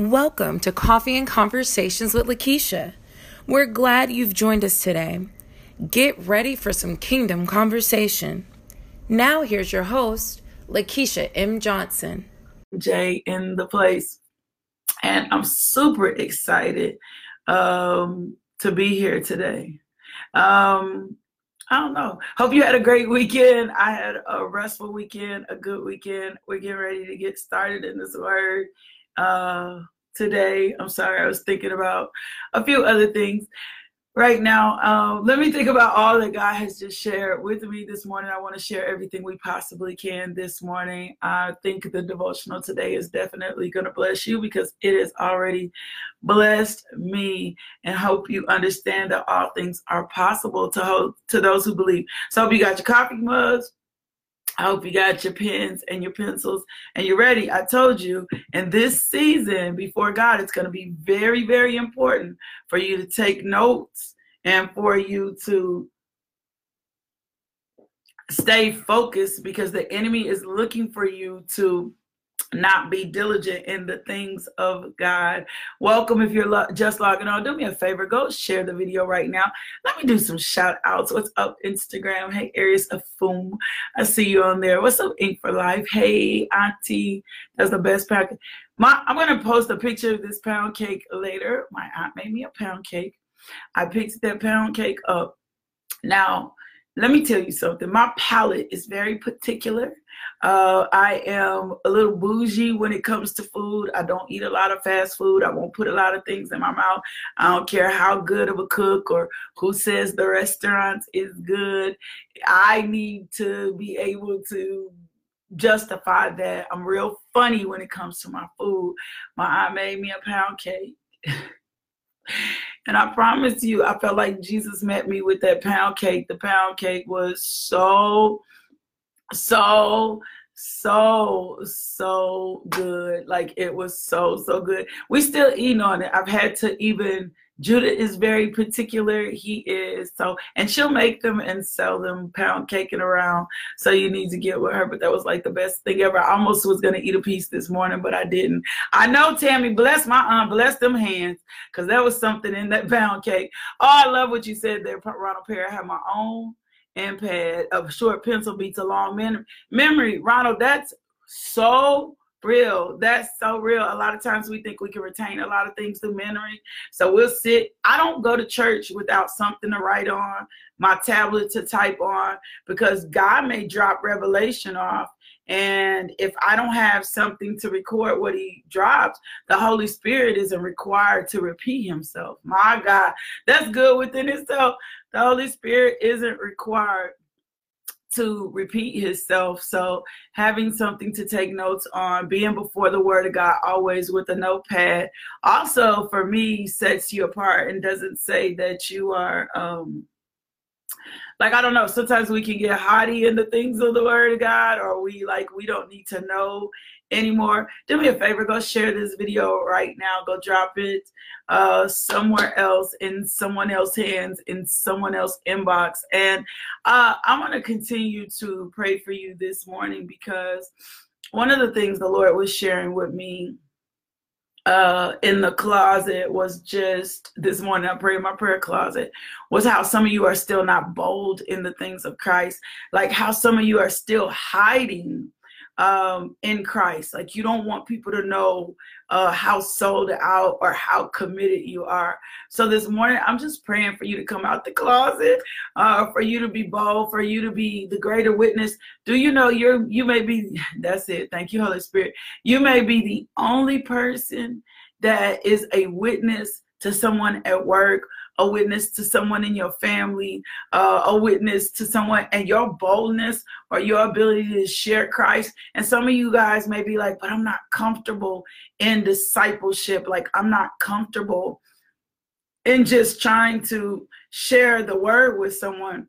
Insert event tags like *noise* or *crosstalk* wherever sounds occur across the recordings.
Welcome to Coffee and Conversations with Lakeisha. We're glad you've joined us today. Get ready for some kingdom conversation. Now, here's your host, Lakeisha M. Johnson. Jay in the place. And I'm super excited um, to be here today. Um, I don't know. Hope you had a great weekend. I had a restful weekend, a good weekend. We're getting ready to get started in this word uh, today. I'm sorry, I was thinking about a few other things right now. Um, let me think about all that God has just shared with me this morning. I want to share everything we possibly can this morning. I think the devotional today is definitely going to bless you because it has already blessed me and hope you understand that all things are possible to, hold, to those who believe. So hope you got your coffee mugs I hope you got your pens and your pencils and you're ready. I told you in this season before God, it's going to be very, very important for you to take notes and for you to stay focused because the enemy is looking for you to not be diligent in the things of God. Welcome if you're lo- just logging on. Do me a favor, go share the video right now. Let me do some shout outs. What's up, Instagram? Hey, Aries Foom. I see you on there. What's up, Ink for Life? Hey, Auntie. That's the best pack. My, I'm going to post a picture of this pound cake later. My aunt made me a pound cake. I picked that pound cake up. Now, let me tell you something. My palate is very particular. Uh, I am a little bougie when it comes to food. I don't eat a lot of fast food. I won't put a lot of things in my mouth. I don't care how good of a cook or who says the restaurant is good. I need to be able to justify that. I'm real funny when it comes to my food. My aunt made me a pound cake. *laughs* And I promise you, I felt like Jesus met me with that pound cake. The pound cake was so, so, so, so good. Like it was so, so good. We still eating on it. I've had to even Judith is very particular. He is so, and she'll make them and sell them pound caking around. So you need to get with her. But that was like the best thing ever. I almost was gonna eat a piece this morning, but I didn't. I know Tammy, bless my aunt, bless them hands, because there was something in that *laughs* pound cake. Oh, I love what you said there, Ronald Perry. I have my own pad of short pencil beats a long memory. Ronald, that's so real. That's so real. A lot of times we think we can retain a lot of things through memory. So we'll sit. I don't go to church without something to write on, my tablet to type on, because God may drop revelation off. And if I don't have something to record what he drops, the Holy Spirit isn't required to repeat himself. My God, that's good within itself. The Holy Spirit isn't required to repeat himself. So having something to take notes on, being before the word of God always with a notepad also for me sets you apart and doesn't say that you are um like I don't know, sometimes we can get haughty in the things of the word of God or we like we don't need to know anymore, do me a favor, go share this video right now. Go drop it uh, somewhere else in someone else's hands, in someone else's inbox. And uh, I'm going to continue to pray for you this morning because one of the things the Lord was sharing with me uh in the closet was just this morning I prayed in my prayer closet was how some of you are still not bold in the things of Christ like how some of you are still hiding um, in Christ. Like you don't want people to know uh, how sold out or how committed you are. So this morning, I'm just praying for you to come out the closet, uh, for you to be bold, for you to be the greater witness. Do you know you're you may be *laughs* that's it. Thank you, Holy Spirit. You may be the only person that is a witness to someone at work a witness to someone in your family, uh, a witness to someone, and your boldness or your ability to share Christ. And some of you guys may be like, but I'm not comfortable in discipleship. Like, I'm not comfortable in just trying to share the word with someone.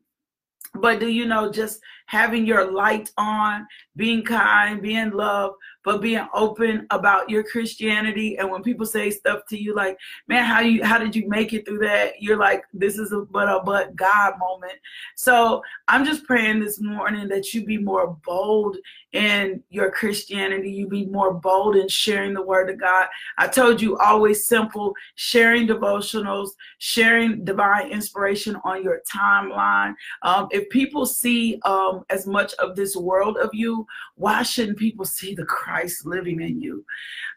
But do you know just having your light on, being kind, being love, but being open about your Christianity. And when people say stuff to you like, man, how you how did you make it through that? You're like, this is a but a but God moment. So I'm just praying this morning that you be more bold in your Christianity. You be more bold in sharing the word of God. I told you always simple, sharing devotionals, sharing divine inspiration on your timeline. Um, if people see um, as much of this world of you, why shouldn't people see the Christ living in you?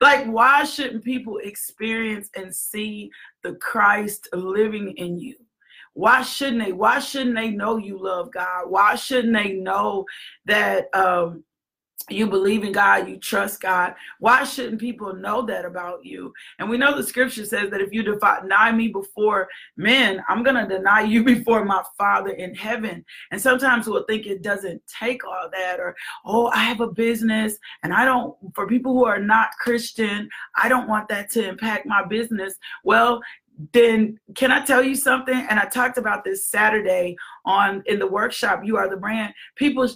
Like, why shouldn't people experience and see the Christ living in you? Why shouldn't they? Why shouldn't they know you love God? Why shouldn't they know that um, you believe in God, you trust God. Why shouldn't people know that about you? And we know the scripture says that if you deny me before men, I'm going to deny you *laughs* before my Father in heaven. And sometimes we'll think it doesn't take all that, or, oh, I have a business and I don't, for people who are not Christian, I don't want that to impact my business. Well, then can I tell you something? And I talked about this Saturday on in the workshop. You are the brand. People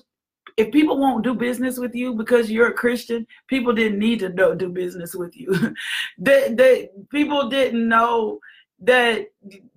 if people won't do business with you because you're a Christian, people didn't need to do, do business with you. *laughs* they, they, people didn't know that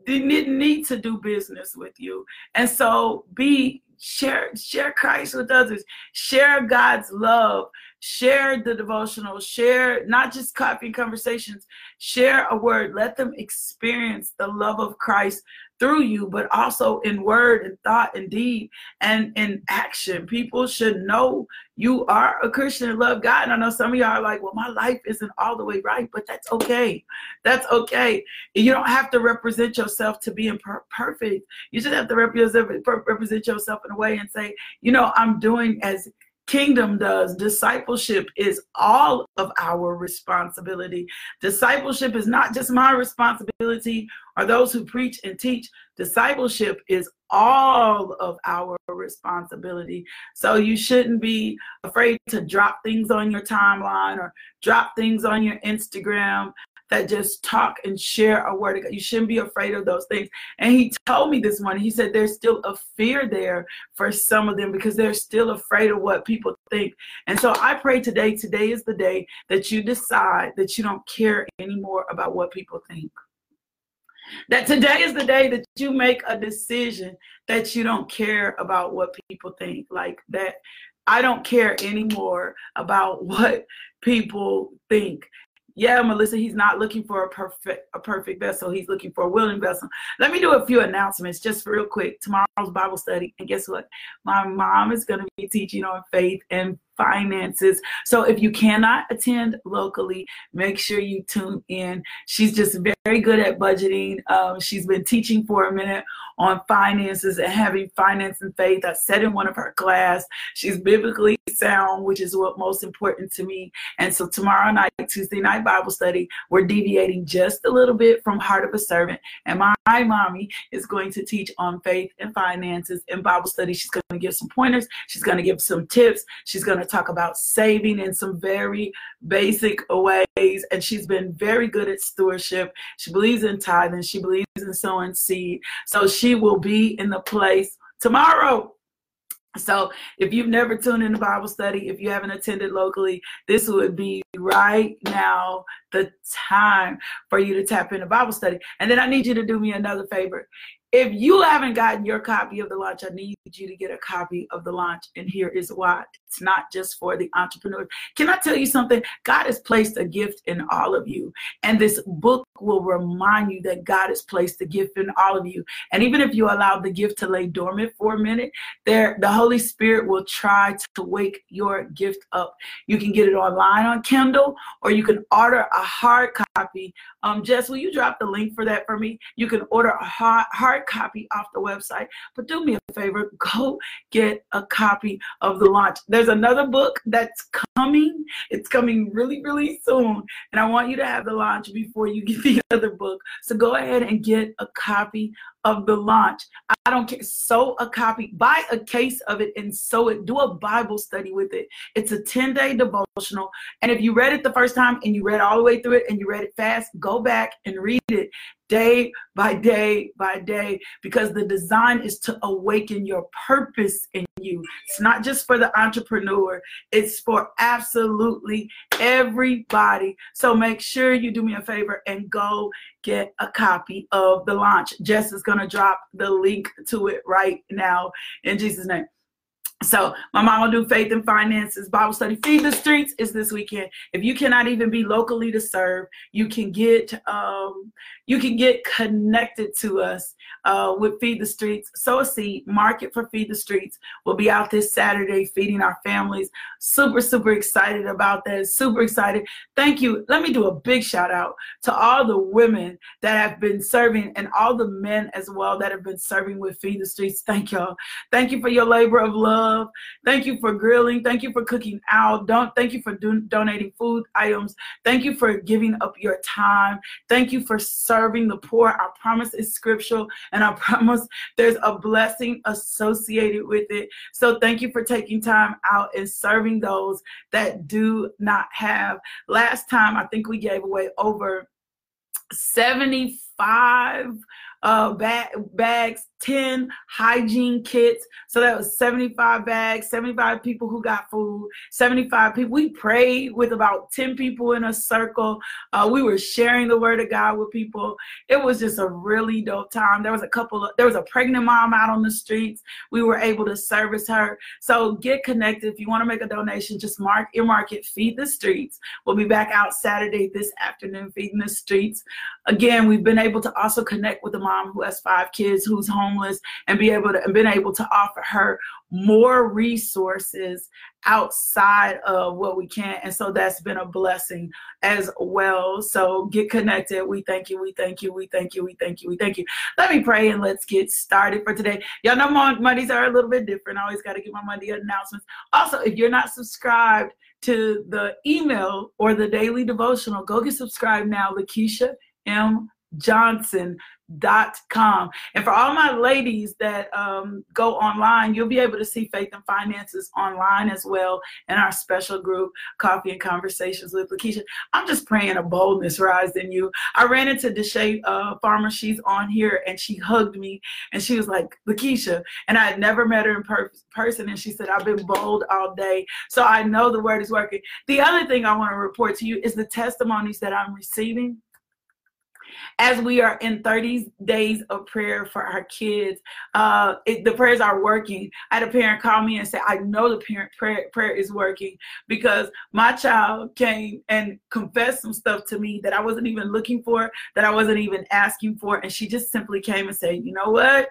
they didn't need to do business with you. And so be share share Christ with others. Share God's love. Share the devotional. Share not just copy conversations. Share a word. Let them experience the love of Christ through you, but also in word and thought and deed and in action. People should know you are a Christian and love God. And I know some of y'all are like, well, my life isn't all the way right, but that's okay. That's okay. You don't have to represent yourself to be imper- perfect. You just have to represent yourself in a way and say, you know, I'm doing as kingdom does. Discipleship is all of our responsibility. Discipleship is not just my responsibility or those who preach and teach. Discipleship is all of our responsibility. So you shouldn't be afraid to drop things on your timeline or drop things on your Instagram that just talk and share a word of God. You shouldn't be afraid of those things. And he told me this morning, he said there's still a fear there for some of them because they're still afraid of what people think. And so I pray today, today is the day that you decide that you don't care anymore about what people think. That today is the day that you make a decision that you don't care about what people think. Like that, I don't care anymore about *laughs* what people think yeah, Melissa, he's not looking for a perfect a perfect vessel. He's looking for a willing vessel. Let me do a few announcements just real quick. Tomorrow's Bible study. And guess what? My mom is going to be teaching on faith and finances. So if you cannot attend locally, make sure you tune in. She's just very good at budgeting. Um, she's been teaching for a minute on finances and having finance and faith. I said in one of her class, she's biblically sound, which is what most important to me. And so tomorrow night, Tuesday night Bible study, we're deviating just a little bit from Heart of a Servant. And my, my mommy is going to teach on faith and finances in Bible study. She's going to give some pointers. She's going to give some tips. She's going to talk about saving in some very basic ways. And she's been very good at stewardship. She believes in tithing. She believes in sowing seed. So she will be in the place tomorrow. So if you've never tuned in to Bible study, if you haven't attended locally, this would be right now the time for you to tap into Bible study. And then I need you to do me another favor. If you haven't gotten your copy of the launch, I need you to get a copy of the launch. And here is why it's not just for the entrepreneurs. Can I tell you something? God has placed a gift in all of you. And this book will remind you that God has placed a gift in all of you. And even if you allow the gift to lay dormant for a minute, there the Holy Spirit will try to wake your gift up. You can get it online on Kindle or you can order a hard copy. Um, Jess, will you drop the link for that for me? You can order a hard, hard copy off the website. But do me a favor, *laughs* go get a copy of the launch. There's another book that's coming. It's coming really, really soon. And I want you to have the launch before you get *laughs* the other book. So go ahead and get a copy of the launch. I don't care. Sow a copy, buy a case of it and sow it. Do a Bible study with it. It's a 10 day devotional. And if you read it the first time and you read all the way through it and you read it fast, go back and read it day by day by day because the design is to awaken your purpose in you. It's not just for the entrepreneur, it's for absolutely everybody. So make sure you do me a favor and go get a copy of the launch. Jess is going to drop the link to it right now in Jesus' name. So my mom will do faith and finances Bible study. Feed the streets is this weekend. If you cannot even be locally to serve, you can get um, you can get connected to us uh, with Feed the Streets. Sow a seed. Market for Feed the Streets. We'll be out this Saturday feeding our families. Super super excited about that. Super excited. Thank you. Let me do a big shout out to all the women that have been serving and all the men as well that have been serving with Feed the Streets. Thank y'all. Thank you for your labor of love love. Thank you for grilling. Thank you for cooking out. Don't thank you for do, donating food items. Thank you for giving up your time. Thank you for serving the poor. I promise it's scriptural and I *laughs* promise there's a blessing associated with it. So thank you for taking time out and serving those that do not have. Last time I think we gave away over 75 uh, bag, bags, 10 hygiene kits. So that was 75 bags, 75 people who got food, 75 people. We prayed with about 10 people in a circle. Uh, we were sharing the word of God with people. It was just a really dope time. There was a couple of, there was a pregnant mom out on the streets. We were able to service her. So get connected. If you want to make a donation, just mark, earmark it, feed the streets. We'll be back out Saturday this afternoon, feeding the streets. Again, we've been able to also connect with the mom who has five kids, who's homeless, and be able to and been able to offer her more resources outside of what we can. And so that's been a blessing as well. So get connected. We thank you. We thank you. We thank you. We thank you. We thank you. Let me pray and let's get started for today. Y'all know Mondays are a little bit different. I always got to get my Monday announcements. Also, if you're not subscribed to the email or the daily devotional, go get subscribed now. Lakeisha M. Johnson dot com. And for all my ladies that um, go online you'll be able to see faith and finances online as well in our special group coffee and conversations with lakeisha. I'm just praying a boldness rise in you. I ran into deshay uh, farmer. She's on here and she hugged me and she was like lakeisha and i had never met her in per- person and she said i've been bold all day. So i know the word is working. The other thing i want to report to you is the testimonies that i'm receiving as we are in 30 days of prayer for our kids, uh, it, the prayers are working. I had a parent call me and say, I know the parent prayer, prayer is working because my child came and confessed some stuff to me that I wasn't even looking for, that I wasn't even asking for. And she just simply came and said, you know what?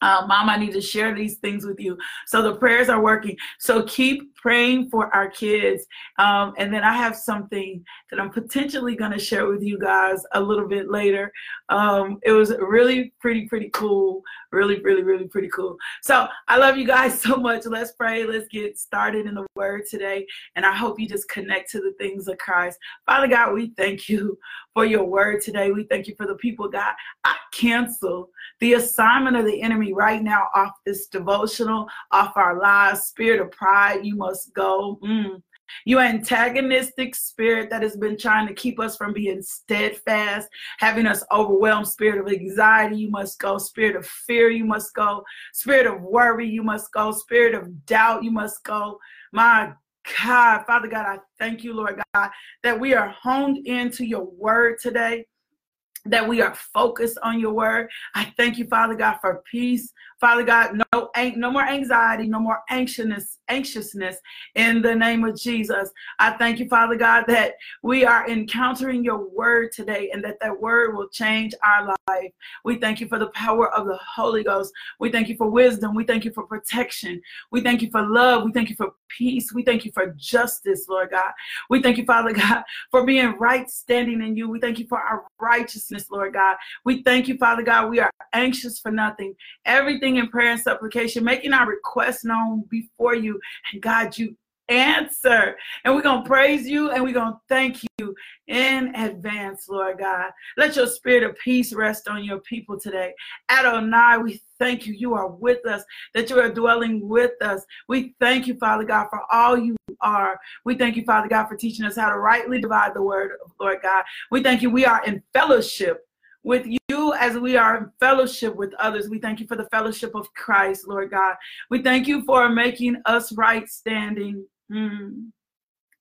Uh, Mom, I need to share these things with you. So the prayers are working. So keep praying for our kids. Um, and then I have something that I'm potentially going to share with you guys a little bit later. Um, it was really pretty, pretty cool. Really, really, really pretty cool. So I love you guys *laughs* so much. Let's pray. Let's get started in the word today. And I hope you just connect to the things of Christ. Father God, we thank you for your word today. We thank you for the people, God. I cancel the assignment of the enemy right now off this devotional, off our lives. Spirit of pride, you must go. Mm. You antagonistic spirit that has been trying to keep us from being steadfast, having us overwhelmed. Spirit of anxiety, you must go. Spirit of fear, you must go. Spirit of worry, you must go. Spirit of doubt, you must go. My God, Father God, I thank you, Lord God, that we are honed into your word today that we are focused on your word. I thank you, Father God, for peace. Father God, no, no more anxiety, no more anxiousness, anxiousness in the name of Jesus. I thank you, Father God, that we are encountering your word today and that that word will change our life. We thank you for the power of the Holy Ghost. We thank you for wisdom. We thank you for protection. We thank you for love. We thank you for peace. We thank you for justice, Lord God. We thank you, Father *laughs* God, for being right standing in you. We thank you for our righteousness, Lord God. We thank you, Father God. We are anxious for nothing. Everything in prayer and supplication, making our requests known before you. And God, you answer. And we're going to praise you and we're going to thank you in advance, Lord God. Let your spirit of peace rest on your people today. Adonai, we thank you. You are with us, that you are dwelling with us. We thank you, Father God, for all you are. We thank you, Father God, for teaching us how to rightly divide the word, Lord God. We thank you. We are in fellowship with you as we are in fellowship with others. We thank you for the fellowship of Christ, Lord God. We thank you for making us right standing. Mm.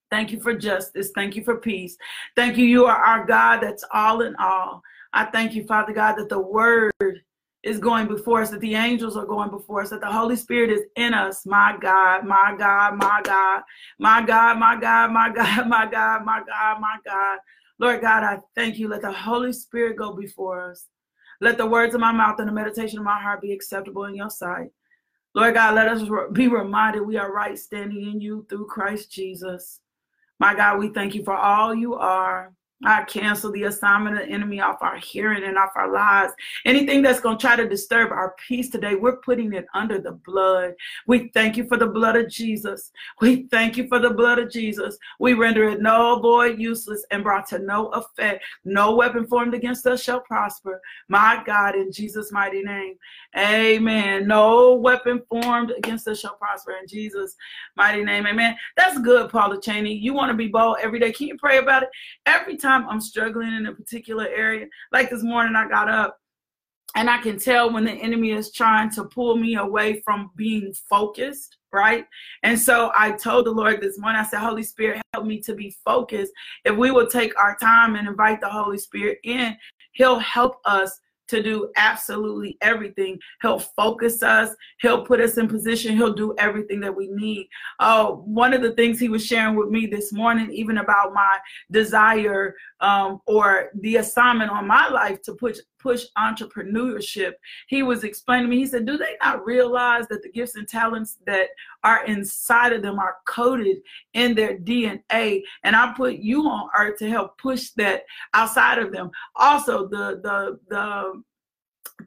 Thank you for justice. Thank you for peace. Thank you. You are our God that's all in all. I thank you, Father God, that the word is going before us, that the angels are going before us, that the Holy Spirit is in us. My God, my God, my God, my God, my God, my God, *laughs* my God, my God, my God. Lord God, I thank you. Let the Holy Spirit go before us. Let the words of my mouth and the meditation of my heart be acceptable in your sight. Lord God, let us be reminded we are right standing in you through Christ Jesus. My God, we thank you for all you are. I cancel the assignment of the enemy off our hearing and off our lives. Anything that's going to try to disturb our peace today, we're putting it under the blood. We thank you for the blood of Jesus. We thank you for the blood of Jesus. We render it null, void, useless, and brought to no effect. No weapon formed against us shall prosper. My God, in Jesus' mighty name. Amen. No weapon formed against us shall prosper in Jesus' mighty name. Amen. That's good, Paula Cheney. You want to be bold every day. Can you pray about it? Every time time I'm struggling in a particular area, like this morning I got up and I can tell when the enemy is trying to pull me away from being focused, right? And so I told the Lord this morning, I said, Holy Spirit, help me to be focused. If we will take our time and invite the Holy Spirit in, He'll help us to do absolutely everything. He'll focus us. He'll put us in position. He'll do everything that we need. Uh, one of the things he was sharing with me this morning, even about my desire um, or the assignment on my life to push push entrepreneurship, he was explaining to me. He said, "Do they not realize that the gifts and talents that are inside of them are coded in their DNA? And I put you on earth to help push that outside of them. Also, the the the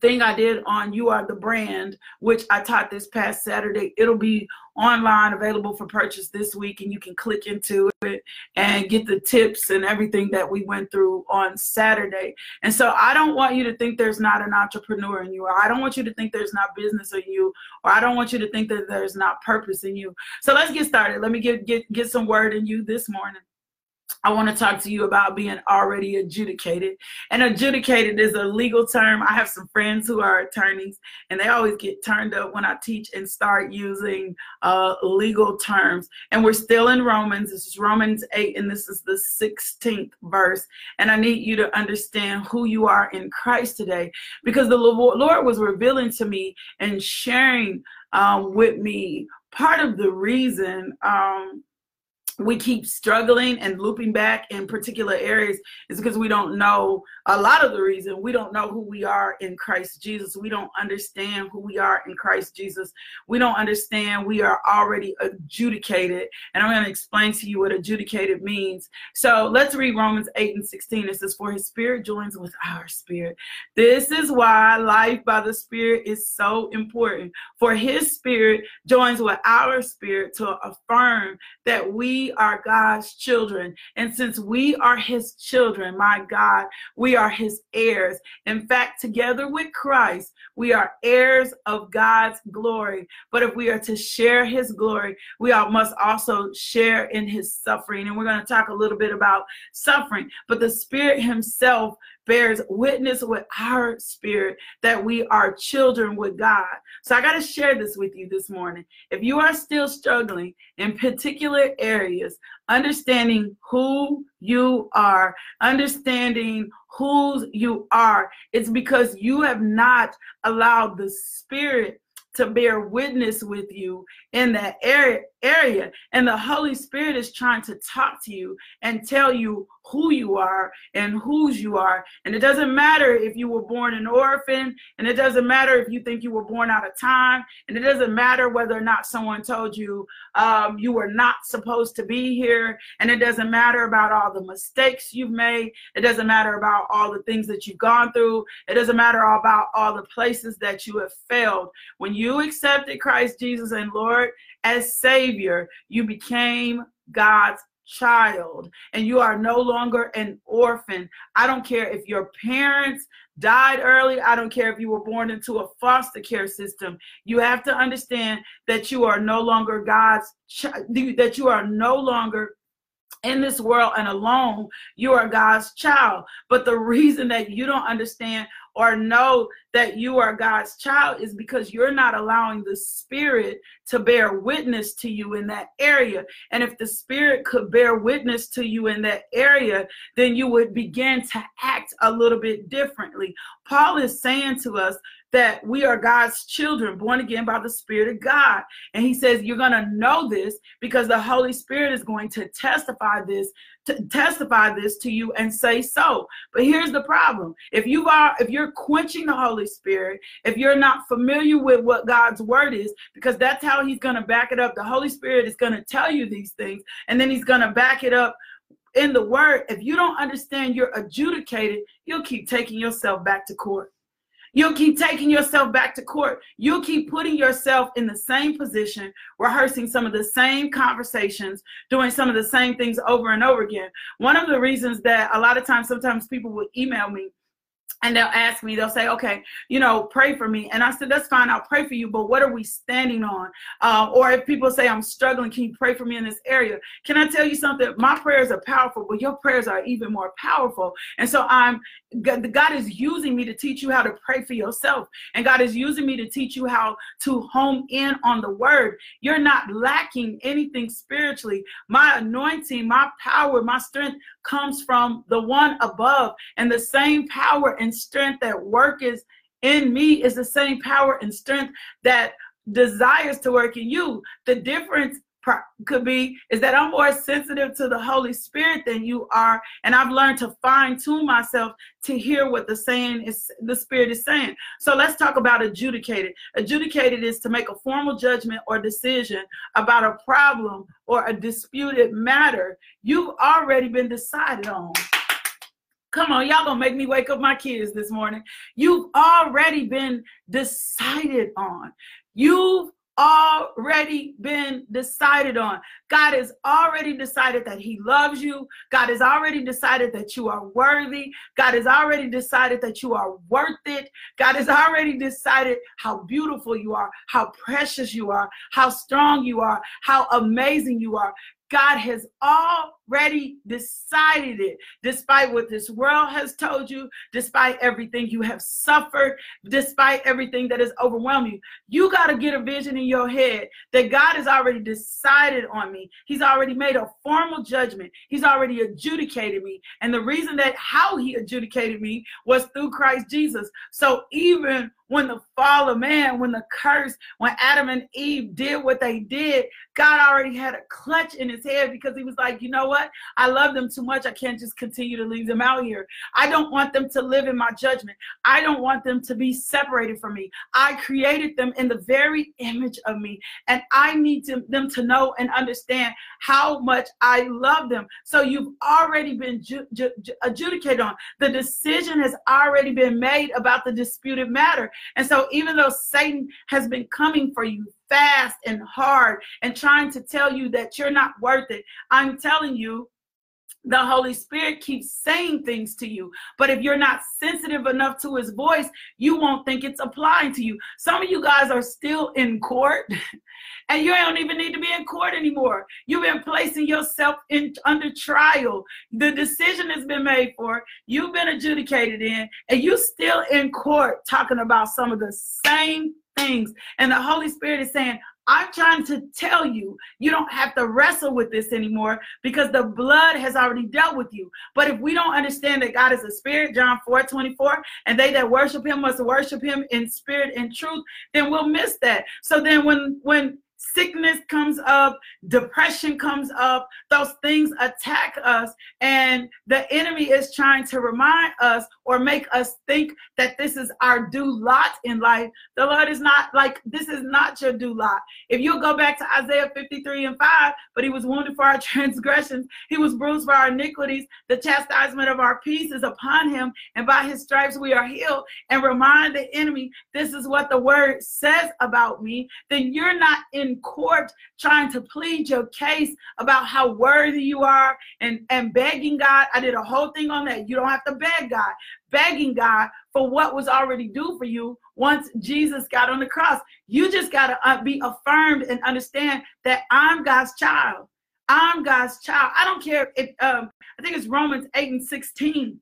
thing I did on You Are the Brand, which I taught this past Saturday. It'll be online available for purchase this week, and you can click into it and get the tips and everything that we went through on Saturday. And so I don't want you to think there's not an entrepreneur in you, or I don't want you to think there's not business in you, or I don't want you to think that there's not purpose in you. So let's get started. Let me get get get some word in you this morning. I want to talk to you about being already adjudicated. And adjudicated is a legal term. I have some friends who are attorneys, and they always get turned up when I teach and start using uh, legal terms. And we're still in Romans. This is Romans 8, and this is the 16th verse. And I need you to understand who you are in Christ today because the Lord was revealing to me and sharing um, with me part of the reason. Um, we keep struggling and looping back in particular areas is because we don't know a lot of the reason we don't know who we are in Christ Jesus. We don't understand who we are in Christ Jesus. We don't understand we are already adjudicated. And I'm going to explain to you what adjudicated means. So let's read Romans 8 and 16. It says, For his spirit joins with our spirit. This is why life by the spirit is so important. For his spirit joins with our spirit to affirm that we are God's children. And since we are his children, my God, we are his heirs. In fact, together with Christ, we are heirs of God's glory. But if we are to share his glory, we all must also share in his suffering. And we're going to talk a little bit about suffering. But the Spirit himself bears witness with our spirit that we are children with God. So I got to share this with you this morning. If you are still struggling in particular areas, understanding who you are, understanding whose you are, it's because you have not allowed the spirit to bear witness with you in that area area. And the holy spirit is trying to talk to you and tell you who you are and whose you are. And it doesn't matter if you were born an orphan and it doesn't matter if you think you were born out of time and it doesn't matter whether or not someone told you um, you were not supposed to be here. And it doesn't matter about all the mistakes you've made. It doesn't matter about all the things that you've gone through. It doesn't matter about all the places that you have failed. When you accepted christ jesus and lord as Savior, you became God's child and you are no longer an orphan. I don't care if your parents died early. I don't care if you were born into a foster care system. You have to understand that you are no longer God's child, that you are no longer in this world and alone, you are God's child. But the reason that you don't understand or know that you are God's child is because you're not allowing the Spirit to bear witness to you in that area. And if the Spirit could bear witness to you in that area, then you would begin to act a little bit differently. Paul is saying to us that we are God's children, born again by the Spirit of God. And he says, You're going to know this because the Holy Spirit is going to testify this to testify this to you and say so. But here's the problem. If you are if you're quenching the Holy Spirit, if you're not familiar with what God's word is, because that's how he's going to back it up. The Holy Spirit is going to tell you these things and then he's going to back it up in the word. If you don't understand you're adjudicated, you'll keep taking yourself back to court. You'll keep taking yourself back to court. You'll keep putting yourself in the same position, rehearsing some of the same conversations, doing some of the same things over and over again. One of the reasons that a lot of times, sometimes people will email me and they'll ask me, they'll say, okay, you know, pray for me. And I said, that's fine, I'll pray for you, but what are we standing on? Uh, or if people say, I'm struggling, can you pray for me in this area? Can I tell you something? My prayers are powerful, but your prayers are even more powerful. And so I'm, God is using me to teach you how to pray for yourself. And God is using me to teach you how to home in on the word. You're not lacking anything spiritually. My anointing, my power, my strength comes from the one above. And the same power and strength that work is in me is the same power and strength that desires to work in you. The difference could be is that I'm more sensitive to the Holy Spirit than you are, and I've learned to fine tune myself to hear what the saying is, the Spirit is saying. So let's talk about adjudicated. Adjudicated is to make a formal judgment or decision about a problem or a disputed matter you've already been decided on. Come on, y'all gonna make me wake up my kids this morning. You've already been decided on. You've already been decided on. God has already decided that He loves you. God has already decided that you are worthy. God has already decided that you are worth it. God has already decided how beautiful you are, how precious you are, how strong you are, how amazing you are. God has already decided it, despite what this world has told you, despite everything you have suffered, despite everything that has overwhelmed you. You got to get a vision in your head that God has already decided on me. He's already made a formal judgment, He's already adjudicated me. And the reason that how He adjudicated me was through Christ Jesus. So even when the fall of man, when the curse, when Adam and Eve did what they did, God already had a clutch in his head because he was like, you know what? I love them too much. I can't just continue to leave them out here. I don't want them to live in my judgment. I don't want them to be separated from me. I created them in the very image of me. And I need to, them to know and understand how much I love them. So you've already been ju- ju- adjudicated on. The decision has already been made about the disputed matter. And so, even though Satan has been coming for you fast and hard and trying to tell you that you're not worth it, I'm telling you, the Holy Spirit keeps saying things to you. But if you're not sensitive enough to his voice, you won't think it's applying to you. Some of you guys are still in court *laughs* and you don't even need to be in court anymore. You've been placing yourself in under trial. The decision has been made for, you've been adjudicated in, and you still in court talking about some of the same things. And the Holy Spirit is saying, I'm trying to tell you, you don't have to wrestle with this anymore because the blood has already dealt with you. But if we don't understand that God is a spirit, John 4 24, and they that worship him must worship him in spirit and truth, then we'll miss that. So then when when sickness comes up, depression comes up, those things attack us, and the enemy is trying to remind us or make us think that this is our due lot in life. The Lord is not like this is not your due lot. If you go back to Isaiah 53 and 5, but he was wounded for our *laughs* transgressions, he was bruised for our iniquities, the chastisement of our peace is upon him, and by his stripes we are healed, and remind the enemy this is what the word says about me, then you're not in court trying to plead your case about how worthy you are and, and begging God. I did a whole thing on that. You don't have to beg God, begging God for what was already due for you once Jesus got on the cross. You just got to uh, be affirmed and understand that I'm God's child. I'm God's child. I don't care if um, I think it's Romans 8 and 16.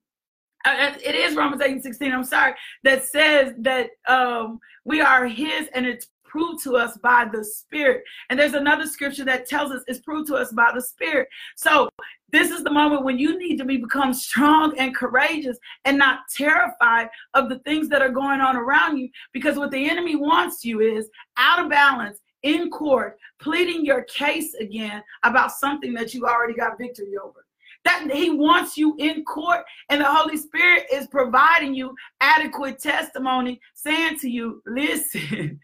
Uh, uh, it is Romans 8 and 16, I'm sorry, that says that um, we are his and it's proved to us by the Spirit. And there's another scripture that tells us it's proved to us by the Spirit. So this is the moment when you need to be become strong and courageous and not terrified of the things that are going on around you. Because what the enemy wants you is out of balance in court, pleading your case again about something that you already got victory over. That he wants you in court, and the Holy Spirit is providing you adequate testimony, saying to you, Listen,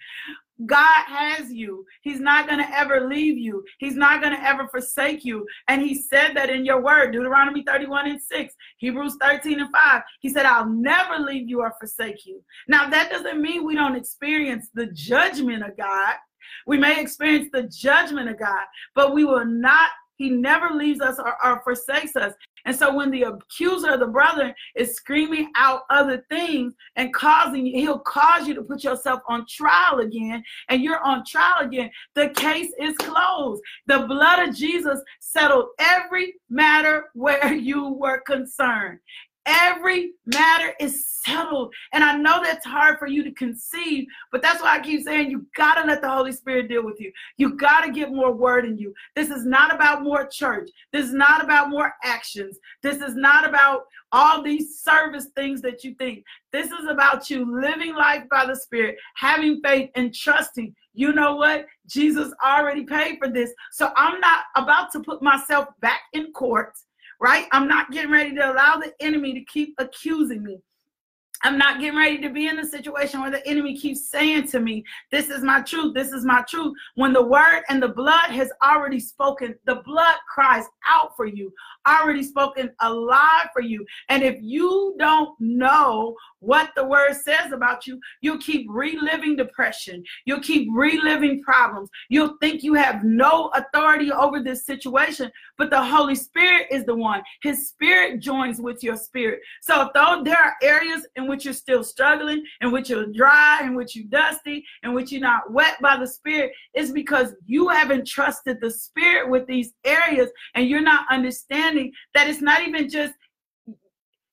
God has you. He's not going to ever leave you. He's not going to ever forsake you. And he said that in your word, Deuteronomy 31 and 6, Hebrews 13 and 5. He said, I'll never leave you or forsake you. Now, that doesn't mean we don't experience the judgment of God. We may experience the judgment of God, but we will not he never leaves us or, or, forsakes us. And so when the accuser of the brother is screaming out other things and causing you, he'll cause you to put yourself on trial again, and you're on trial again. The case is closed. The blood of Jesus settled every matter *laughs* where you were concerned. Every matter is settled. And I know that's hard for you to conceive, but that's why I keep saying you got to let the Holy Spirit deal with you. You got to get more word in you. This is not about more church. This is not about more actions. This is not about all these service things that you think. This is about you living life by the Spirit, having faith and trusting. You know what? Jesus already paid for this. So I'm not about to put myself back in court right? I'm not getting ready to allow the enemy to keep accusing me. I'm not getting ready to be in a situation where the enemy keeps saying to me, This is my truth, this is my truth. When the word and the blood has already spoken, the blood cries out for you, already spoken alive for you. And if you don't know what the word says about you, you'll keep reliving depression, you'll keep reliving problems, you'll think you have no authority over this situation, but the Holy Spirit is the one. His spirit joins with your spirit. So, though there are areas in which you're still struggling, in which you're dry, in which you're dusty, in which you're not wet by the Spirit, it's because you haven't trusted the Spirit with these areas and you're not understanding that it's not even just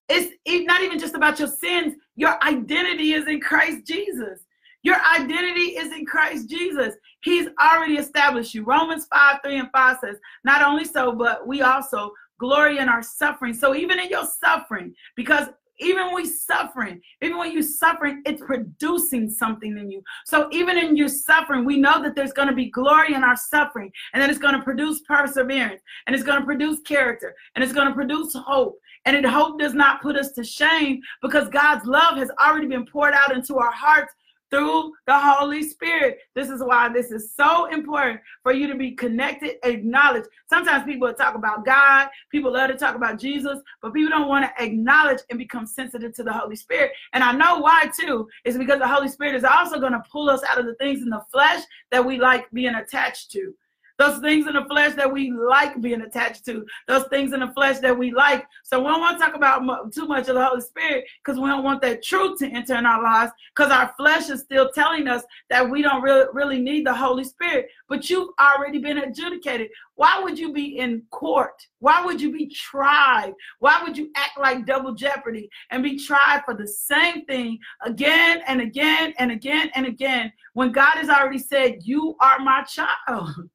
it's not even just about your sins. Your identity is in Christ Jesus. Your identity is in Christ Jesus. He's already established you. Romans 5 3 and 5 says, Not only so, but we also glory in our suffering. So even in your suffering, because even when we suffering, even when you're suffering, it's producing something in you. So even in your suffering, we know that there's going to be glory in our suffering, and that it's going to produce perseverance, and it's going to produce character, and it's going to produce hope. And it hope does not put us to shame because God's love has already been poured out into our hearts through the Holy Spirit. This is why this is so important for you to be connected, acknowledge. Sometimes people talk about God, people love to talk about Jesus, but people don't want to acknowledge and become sensitive to the Holy Spirit. And I know why too, is because the Holy Spirit is also going to pull us out of the things in the flesh that we like being attached to those things in the flesh that we like being attached to, those things in the flesh that we like. So we don't want to talk about too much of the Holy Spirit because we don't want that truth to enter in our lives because our flesh is still telling us that we don't really, really need the Holy Spirit. But you've already been adjudicated. Why would you be in court? Why would you be tried? Why would you act like double jeopardy and be tried for the same thing again and again and again and again when God has already said, You are my child? *laughs*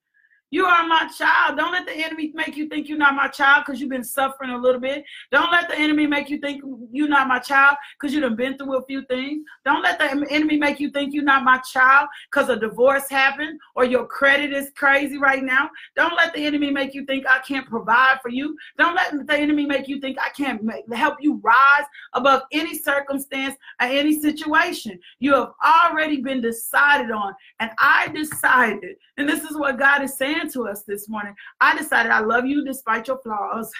You are my child. Don't let the enemy make you think you're not my child because you've been suffering a little bit. Don't let the enemy make you think you're not my child because you've been through a few things. Don't let the enemy make you think you're not my child because a divorce happened or your credit is crazy right now. Don't let the enemy make you think I can't provide for you. Don't let the enemy make you think I can't make, help you rise above any circumstance or any situation. You have already been decided on. And I decided, and this is what God is saying to us this morning. I decided I love you despite your flaws.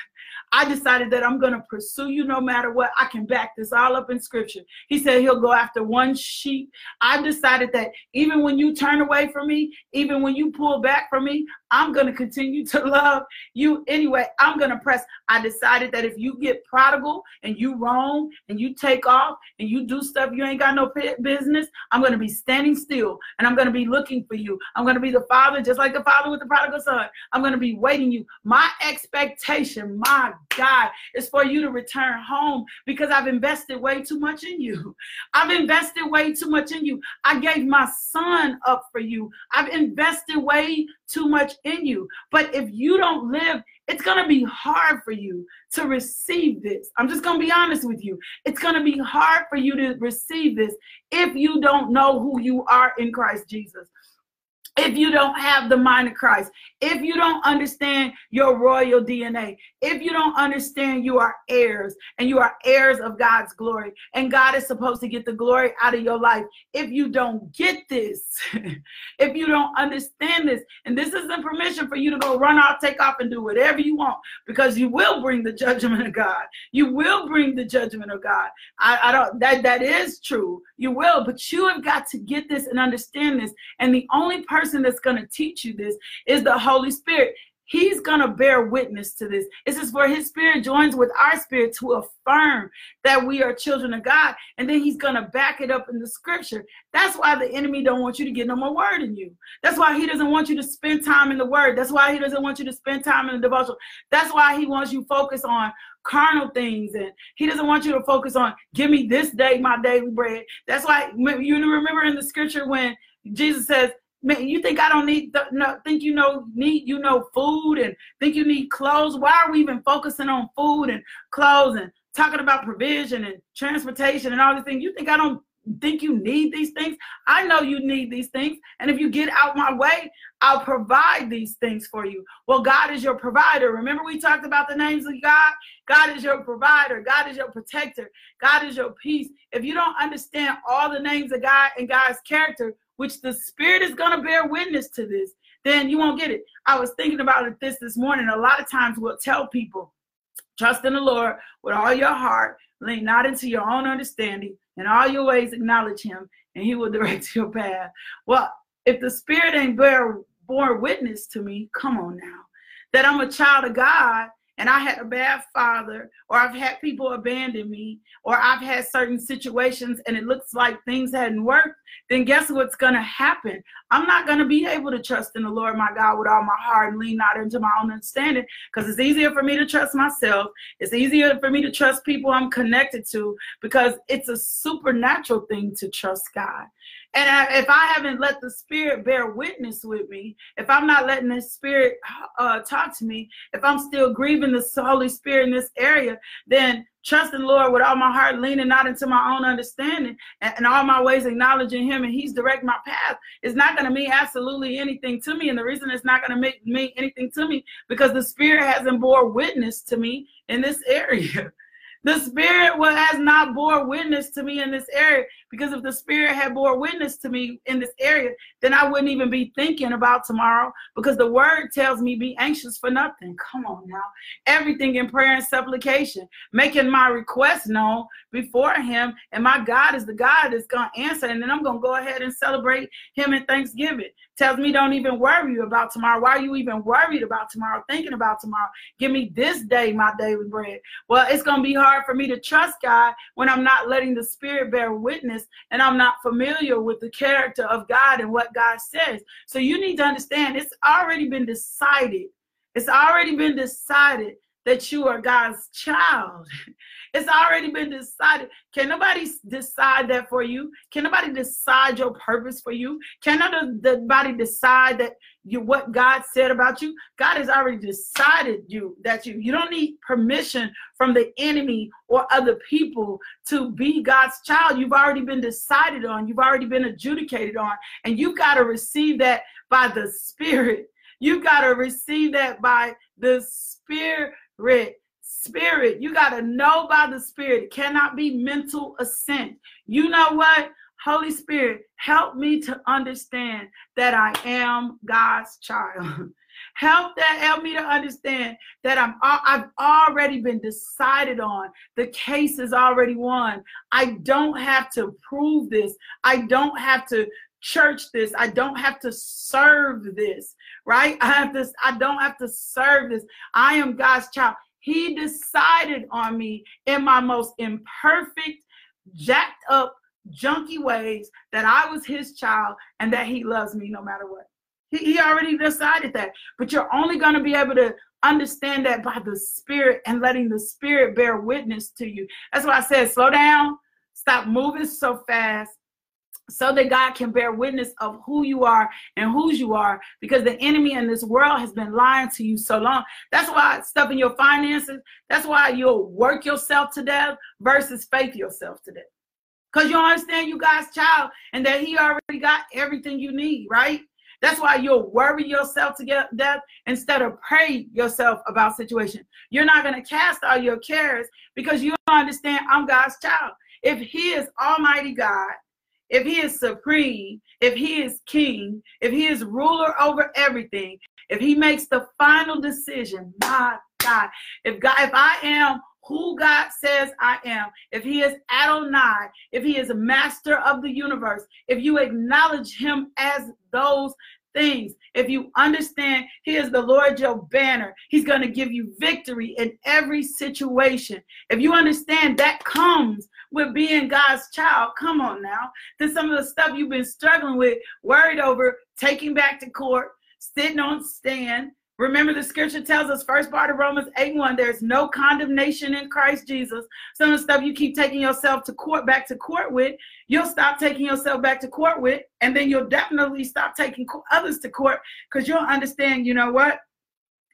I decided that I'm going to pursue you no matter what. I can back this all up in scripture. He said he'll go after one sheep. I decided that even when you turn away from me, even when you pull back from me, I'm going to continue to love you anyway. I'm going to press. I decided that if you get prodigal and you roam and you take off and you do stuff you ain't got no business, I'm going to be standing still and I'm going to be looking for you. I'm going to be the father, just like the father with the prodigal son. I'm going to be waiting you. My expectation, my God, is for you to return home because I've invested way too much in you. *laughs* I've invested way too much in you. I gave my son up for you. I've invested way too much in you. But if you don't live, it's going to be hard for you to receive this. I'm just going to be honest with you. It's going to be hard for you to receive this if you don't know who you are in Christ Jesus if you don't have the mind of Christ, if you don't understand your royal DNA, if you don't understand you are heirs and you are heirs of God's glory, and God is supposed to get the glory out of your life, if you don't get this, *laughs* if you don't understand this, and this isn't permission for you to go run off, take off, and do whatever you want, because you will bring the judgment of God. You will bring the judgment of God. I, I don't that that is true. You will, but you have got to get this and understand this. And the only person person that's going to teach you this is the Holy Spirit. He's going to bear witness to this. This is for his spirit joins with our spirit to affirm that we are children of God. And then he's going to back it up in the scripture. That's why the enemy don't want you to get no more word in you. That's why he doesn't want you to spend time in the word. That's why he doesn't want you to spend time in the devotional. That's why he wants you focus on carnal things and he doesn't want you to focus on give me this day my daily bread that's why you remember in the scripture when jesus says man, you think I don't need no, think you know need you know food and think you need clothes? Why are we even focusing on food and clothes and talking about provision and transportation and all these things? You think I don't think you need these things? I know you need these things, and if you get out my way, I'll provide these things for you. Well, God is your provider. Remember, we talked about the names of God? God is your provider, God is your protector, God is your peace. If you don't understand all the names of God and God's character, which the Spirit is going to bear witness to this, then you won't get it. I was thinking about it this this morning. A lot of times we'll tell people, trust in the Lord with all your heart, lean not into your own understanding, and all your ways acknowledge Him, and He will *laughs* direct your path. Well, if the Spirit ain't bear born witness to me, come on now, that I'm a child of God and I had a bad father, or I've had people abandon me, or I've had certain situations and it looks like things hadn't worked, then guess what's going to happen? I'm not going to be able to trust in the Lord my God with all my heart and lean not into my own understanding because it's easier for me to trust myself. It's easier for me to trust people I'm connected to because it's a supernatural thing to trust God. And I, if I haven't let the Spirit bear witness with me, if I'm not letting the Spirit uh, talk to me, if I'm still grieving the Holy Spirit in this area, then trusting Lord with all my heart, leaning not into my own understanding, and, and all my ways acknowledging Him, and He's direct my path, is not going to mean absolutely anything to me. And the reason it's not going to make mean anything to me because the Spirit hasn't bore witness to me in this *laughs* area. The Spirit has not bore witness to me in this area because if the Spirit had bore witness to me in this area, then I wouldn't even be thinking about tomorrow because the Word tells me be anxious for nothing. Come on now. Everything in prayer and supplication, making my request known before Him. And my God is the God that's going to answer. And then I'm going to go ahead and celebrate Him in Thanksgiving. Tells me don't even worry about tomorrow. Why are you even worried about tomorrow, thinking about tomorrow? Give me this day my daily bread. Well, it's going to be hard hard for me to trust God when I'm not letting the Spirit bear witness and I'm not familiar with the character of God and what God says. So you need to understand it's already been decided. It's already been decided that you are God's child. It's already been decided. Can nobody decide that for you? Can nobody decide your purpose for you? Can nobody decide that you what God said about you? God has already decided you that you you don't need permission from the enemy or other people to be God's child. You've already been decided on. You've already been adjudicated on, and you've got to receive that by the Spirit. You've got to receive that by the Spirit spirit. You got to know by the spirit. It cannot be mental assent. You know what? Holy Spirit, help me to understand that I am God's child. *laughs* help that help me to understand that I'm I've already been decided on. The case is already won. I don't have to prove this. I don't have to church this. I don't have to serve this, right? I have this, I don't have to serve this. I am God's child. He decided on me in my most imperfect, jacked up, junky ways that I was his child and that he loves me no matter what. He, he already decided that. But you're only going to be able to understand that by the Spirit and letting the Spirit bear witness to you. That's why I said, slow down, stop moving so fast, so that God can bear witness of who you are and whose you are because the enemy in this world has been lying to you so long. That's why stuff in your finances, that's why you'll work yourself to death versus faith yourself to death. Because you understand you God's child and that he already got everything you need, right? That's why you'll worry yourself to death instead of pray yourself about situation. You're not going to cast all your cares because you understand I'm God's child. If he is almighty God if he is supreme, if he is king, if he is ruler over everything, if he makes the final decision, my God, if God, if I am who God says I am, if he is Adonai, if he is a master of the universe, if you acknowledge him as those things. If you understand He is the Lord your banner, He's going to give you victory in every situation. If you understand that comes with being God's child, come on now. Then some of the stuff you've been struggling with, worried over, taking back to court, sitting on stand, Remember, the scripture tells us, first part of Romans 8 1, there's no condemnation in Christ Jesus. Some of the stuff you keep taking yourself to court, back to court with, you'll stop taking yourself back to court with, and then you'll definitely stop taking others to court because you'll understand, you know what?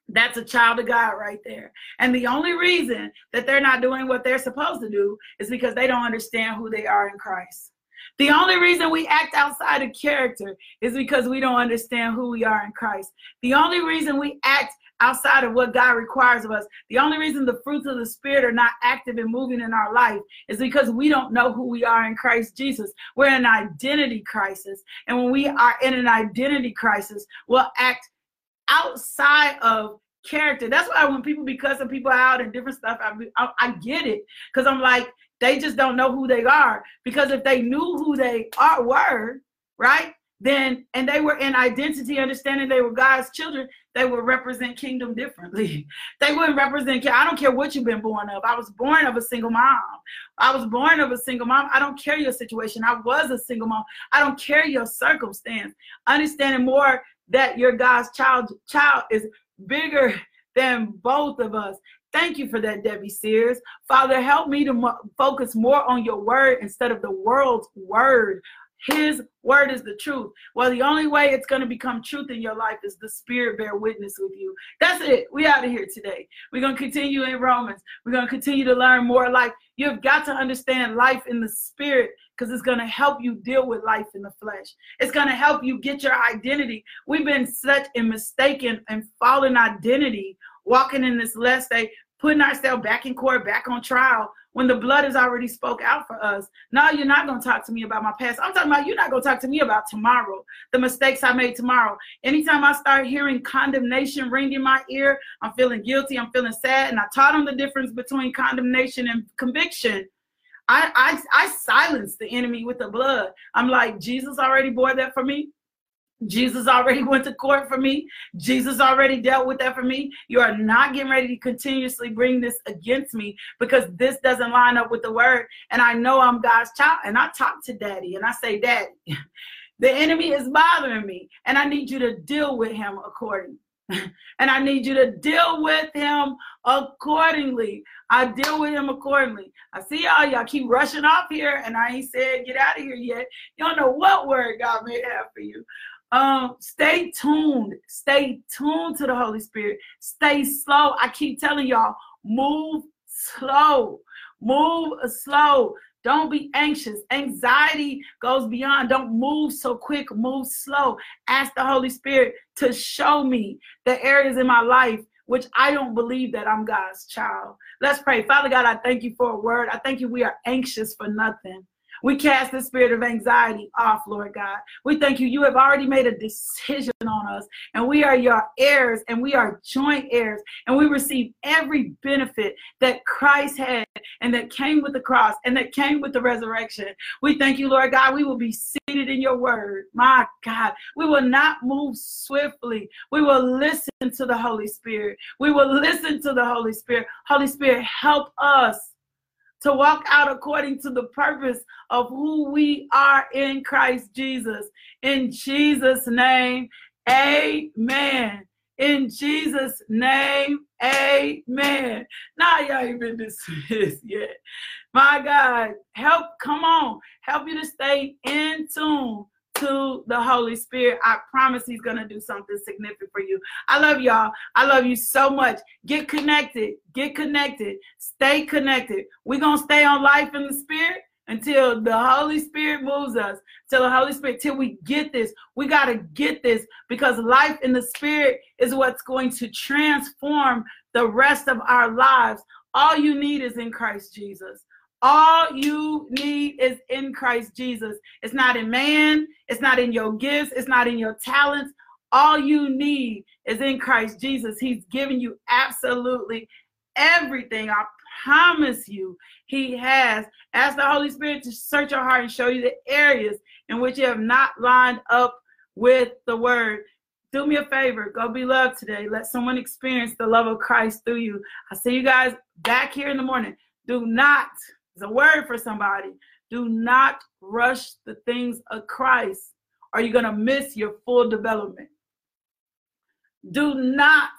That's a child of God right there. And the only reason that they're not doing what they're supposed to do is because they don't understand who they are in Christ. The only reason we act outside of character is because we don't understand who we are in Christ. The only reason we act outside of what God requires of us, the only reason the fruits of the Spirit are not active and moving in our life is because we don't know who we are in Christ Jesus. We're in an identity crisis. And when we are in an identity crisis, we'll act outside of character. That's why when people be cussing people out and different stuff, I, I, I get it. Because I'm like, they just don't know who they are. Because if they knew who they are were, right? Then and they were in identity, understanding they were God's children, they would represent kingdom differently. *laughs* They wouldn't represent I don't care what you've been born of. I was born of a single mom. I was born of a single mom. I don't care your situation. I was a single mom. I don't care your circumstance. Understanding more that your God's child child is bigger *laughs* than both of us. Thank you for that, Debbie Sears. Father, help me to mo- focus more on your word instead of the world's word. His word is the truth. Well, the only way it's going to become truth in your life is the Spirit bear witness with you. That's it. We out of here today. We're going to continue in Romans. We're going to continue to learn more life. You've got to understand life in the Spirit because it's going to help you deal with life in the flesh. It's going to help you get your identity. We've been such a mistaken and fallen identity walking in this last day putting ourselves back in court, back on trial, when the blood has already spoke out for us. No, you're not going to talk to me about my past. I'm talking about you're not going to talk to me about tomorrow, the mistakes I made tomorrow. Anytime I start hearing condemnation ring in my ear, I'm feeling guilty, I'm feeling sad. And I taught them the difference between condemnation and conviction. I, I, I silence the enemy with the blood. I'm like, Jesus already bore that for me. Jesus already *laughs* went to court for me. Jesus already dealt with that for me. You are not getting ready to continuously bring this against me because this doesn't line up with the word. And I know I'm God's child. And I talk to daddy and I say, Daddy, *laughs* the enemy is bothering me. And I need you to deal with him accordingly. *laughs* and I need you to deal with him accordingly. I deal with him accordingly. I see y'all, y'all keep rushing off here, and I ain't said get out of here yet. You don't know what word God may have for you. Um, stay tuned. Stay tuned to the Holy Spirit. Stay slow. I keep telling y'all, move slow. Move slow. Don't be anxious. Anxiety goes beyond. Don't move so quick. Move slow. Ask the Holy Spirit to show me the areas in my life which I don't believe that I'm God's child. Let's pray. Father God, I thank you for a word. I thank you we are anxious for nothing. We cast the spirit of anxiety off, Lord God. We thank you. You have already made a decision on us, and we are your heirs, and we are joint heirs, and we receive every benefit that Christ had and that came with the cross and that came with the resurrection. We thank you, Lord God. We will be seated in your word. My God, we will not move swiftly. We will listen to the Holy Spirit. We will listen to the Holy Spirit. Holy Spirit, help us to walk out according to the purpose of who we are in Christ Jesus. In Jesus' name, amen. In Jesus' name, amen. Now y'all ain't been dismissed *laughs* yet. My God, help, come on, help you to stay in tune to the Holy Spirit. I promise He's going to do something significant for you. I love y'all. I love you so much. Get connected. Get connected. Stay connected. We're going to stay on life in the Spirit until the Holy Spirit moves us, till the Holy Spirit, till we get this. We got to get this because life in the Spirit is what's going to transform the rest of our lives. All you need is in Christ Jesus. All you need is in Christ Jesus. It's not in man, it's not in your gifts, it's not in your talents. All you need is in Christ Jesus. He's giving you absolutely everything. I promise you, He has. Ask the Holy Spirit to search your heart and show you the areas in which you have not lined up with the Word. Do me a favor, go be loved today. Let someone experience the love of Christ through you. I'll see you guys back here in the morning. Do not it's a word for somebody. Do not rush the things of Christ, or you're going to miss your full development. Do not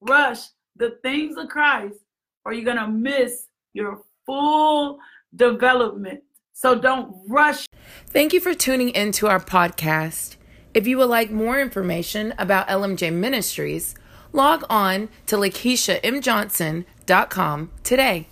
rush the things of Christ, or you're going to miss your full development. So don't rush. Thank you for tuning into our podcast. If you would like more information about LMJ Ministries, log on to LakeishaMJohnson.com today.